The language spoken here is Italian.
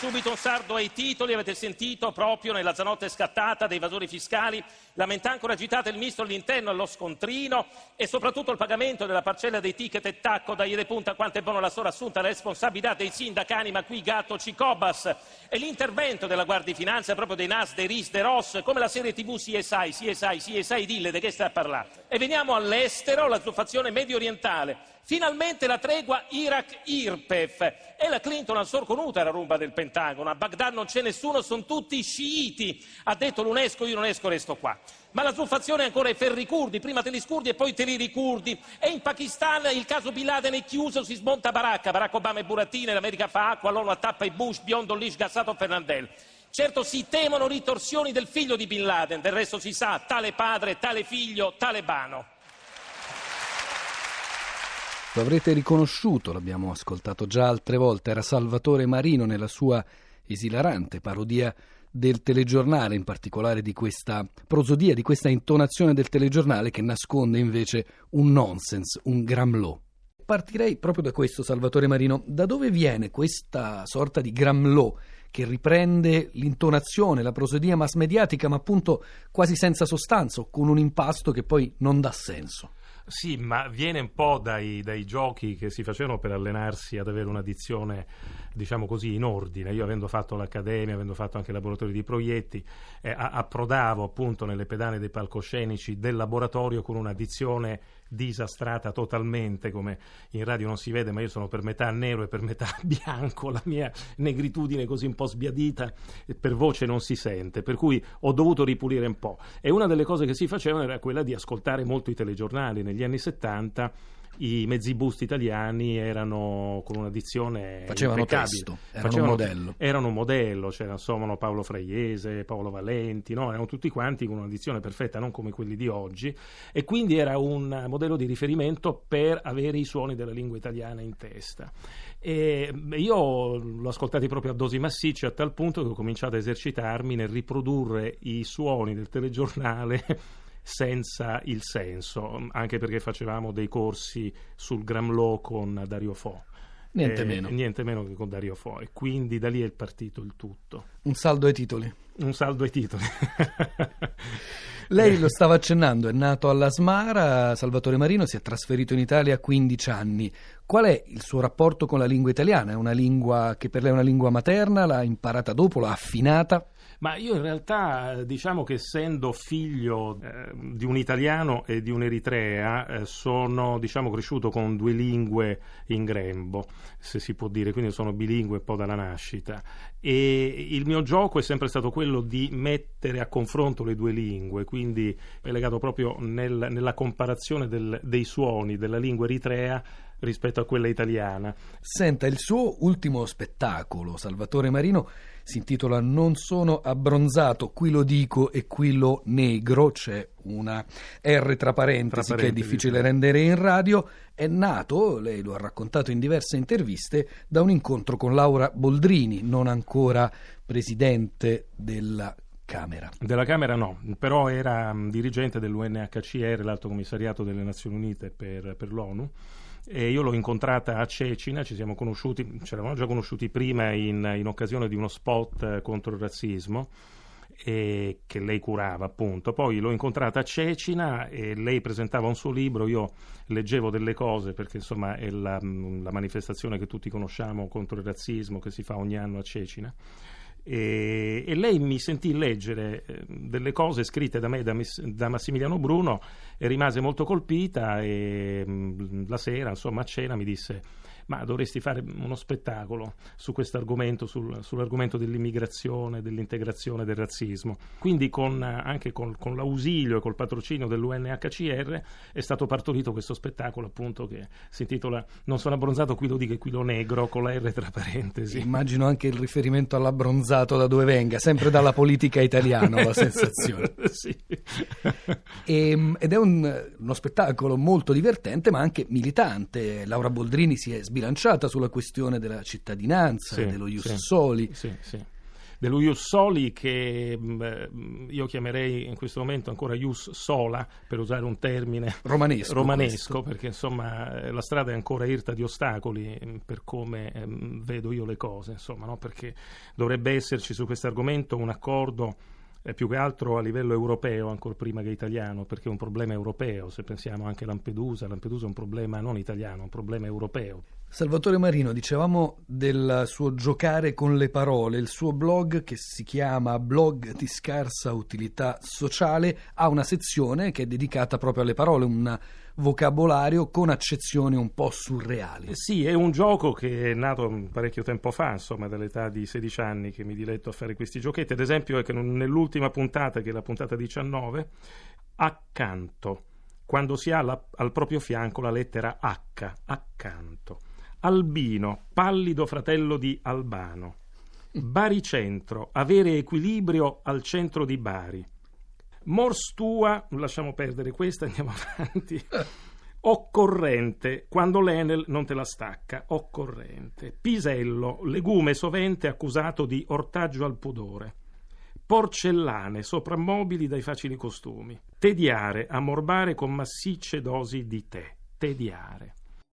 Subito un sardo ai titoli, avete sentito proprio nella zanotte scattata dei evasori fiscali, lamenta ancora agitata il ministro dell'interno allo scontrino e soprattutto il pagamento della parcella dei ticket e tacco da ieri punta quanto è buono la sola assunta la responsabilità dei sindacani, ma qui gatto Cicobas e l'intervento della Guardia di Finanza proprio dei NAS, dei RIS, dei ROS, come la serie TV CSI, CSI, CSI, dille, di che stai a parlare? E veniamo all'estero, la zuffazione medio orientale. Finalmente la tregua Iraq-Irpef e la Clinton ha sorconuta la rumba del Pentagono. A Baghdad non c'è nessuno, sono tutti sciiti. Ha detto l'UNESCO, io non esco, resto qua. Ma la zuffazione è ancora ai ferri curdi, prima te li scurdi e poi te li ricurdi. E in Pakistan il caso Bin Laden è chiuso, si smonta Baracca. Barack Obama e burattine, l'America fa acqua, l'ONU attappa i Bush, biondo lì sgassato Fernandel. Certo si temono ritorsioni del figlio di Bin Laden, del resto si sa, tale padre, tale figlio, talebano. Lo avrete riconosciuto, l'abbiamo ascoltato già altre volte, era Salvatore Marino nella sua esilarante parodia del telegiornale, in particolare di questa prosodia, di questa intonazione del telegiornale che nasconde invece un nonsense, un gramlò. Partirei proprio da questo, Salvatore Marino. Da dove viene questa sorta di gramlò che riprende l'intonazione, la prosodia mass mediatica, ma appunto quasi senza sostanza, con un impasto che poi non dà senso? Sì, ma viene un po' dai, dai, giochi che si facevano per allenarsi ad avere una dizione, diciamo così, in ordine. Io avendo fatto l'accademia, avendo fatto anche laboratori di proietti, eh, approdavo appunto nelle pedane dei palcoscenici del laboratorio con una dizione disastrata totalmente, come in radio non si vede, ma io sono per metà nero e per metà bianco, la mia negritudine così un po' sbiadita per voce non si sente, per cui ho dovuto ripulire un po'. E una delle cose che si facevano era quella di ascoltare molto i telegiornali negli anni 70 i mezzi boost italiani erano con una dizione facevano testo, erano facevano, un modello. erano un modello c'era insomma Paolo Fraiese Paolo Valenti no? erano tutti quanti con una dizione perfetta non come quelli di oggi. E quindi era un modello di riferimento per avere i suoni della lingua italiana in testa. E io l'ho ascoltato proprio a dosi massicce a tal punto che ho cominciato a esercitarmi nel riprodurre i suoni del telegiornale senza il senso, anche perché facevamo dei corsi sul Gramlò con Dario Fo. Niente, eh, meno. niente meno che con Dario Fo e quindi da lì è partito il tutto. Un saldo ai titoli. Un saldo ai titoli. Lei lo stava accennando, è nato alla Smara, Salvatore Marino si è trasferito in Italia a 15 anni. Qual è il suo rapporto con la lingua italiana? È una lingua che per lei è una lingua materna? L'ha imparata dopo? L'ha affinata? Ma io in realtà diciamo che essendo figlio eh, di un italiano e di un'eritrea eh, sono diciamo, cresciuto con due lingue in grembo, se si può dire, quindi sono bilingue un po' dalla nascita. E il mio gioco è sempre stato quello di mettere a confronto le due lingue, quindi è legato proprio nel, nella comparazione del, dei suoni della lingua eritrea rispetto a quella italiana. Senta, il suo ultimo spettacolo, Salvatore Marino, si intitola Non sono abbronzato, qui lo dico e qui lo negro, c'è una R tra parentesi, tra parentesi che è difficile sì. rendere in radio, è nato, lei lo ha raccontato in diverse interviste, da un incontro con Laura Boldrini, non ancora presidente della Camera. Della Camera no, però era dirigente dell'UNHCR, l'Alto Commissariato delle Nazioni Unite per, per l'ONU e io l'ho incontrata a Cecina, ci siamo conosciuti, ci eravamo già conosciuti prima in, in occasione di uno spot eh, contro il razzismo che lei curava appunto. Poi l'ho incontrata a Cecina e lei presentava un suo libro, io leggevo delle cose perché insomma è la, la manifestazione che tutti conosciamo contro il razzismo che si fa ogni anno a Cecina e, e, lei mi sentì leggere eh, delle cose scritte da me da, da Massimiliano Bruno e rimase molto colpita e mm, la sera insomma a cena mi disse ma dovresti fare uno spettacolo su questo argomento, sul, sull'argomento dell'immigrazione, dell'integrazione, del razzismo. Quindi con, anche con, con, l'ausilio e col patrocinio dell'UNHCR è stato partorito questo spettacolo appunto che si intitola Non sono abbronzato, qui lo dico e qui lo negro con la R tra parentesi. Immagino anche il riferimento all'abbronzato da dove venga, sempre dalla politica italiana la sensazione. sì. e, ehm, ed è un, uno spettacolo molto divertente ma anche militante. Laura Boldrini si è sbilanciata sulla questione della cittadinanza, sì, dello Ius sì, Soli. Sì, sì. dello Ius Soli che mh, io chiamerei in questo momento ancora Ius Sola, per usare un termine romanesco, romanesco perché insomma la strada è ancora irta di ostacoli per come mh, vedo io le cose, insomma, no? perché dovrebbe esserci su questo argomento un accordo eh, più che altro a livello europeo, ancora prima che italiano, perché è un problema europeo, se pensiamo anche a Lampedusa, Lampedusa è un problema non italiano, è un problema europeo. Salvatore Marino, dicevamo del suo giocare con le parole, il suo blog che si chiama Blog di scarsa utilità sociale ha una sezione che è dedicata proprio alle parole, un vocabolario con accezioni un po' surreali. Eh sì, è un gioco che è nato parecchio tempo fa, insomma, dall'età di 16 anni che mi diletto a fare questi giochetti. Ad esempio, è che nell'ultima puntata, che è la puntata 19, accanto, quando si ha la, al proprio fianco la lettera H, accanto. Albino, pallido fratello di Albano. Baricentro, avere equilibrio al centro di Bari. Mors tua, lasciamo perdere questa, andiamo avanti. Occorrente, quando l'Enel non te la stacca. Occorrente. Pisello, legume sovente accusato di ortaggio al pudore. Porcellane, soprammobili dai facili costumi. Tediare, ammorbare con massicce dosi di tè. Tediare.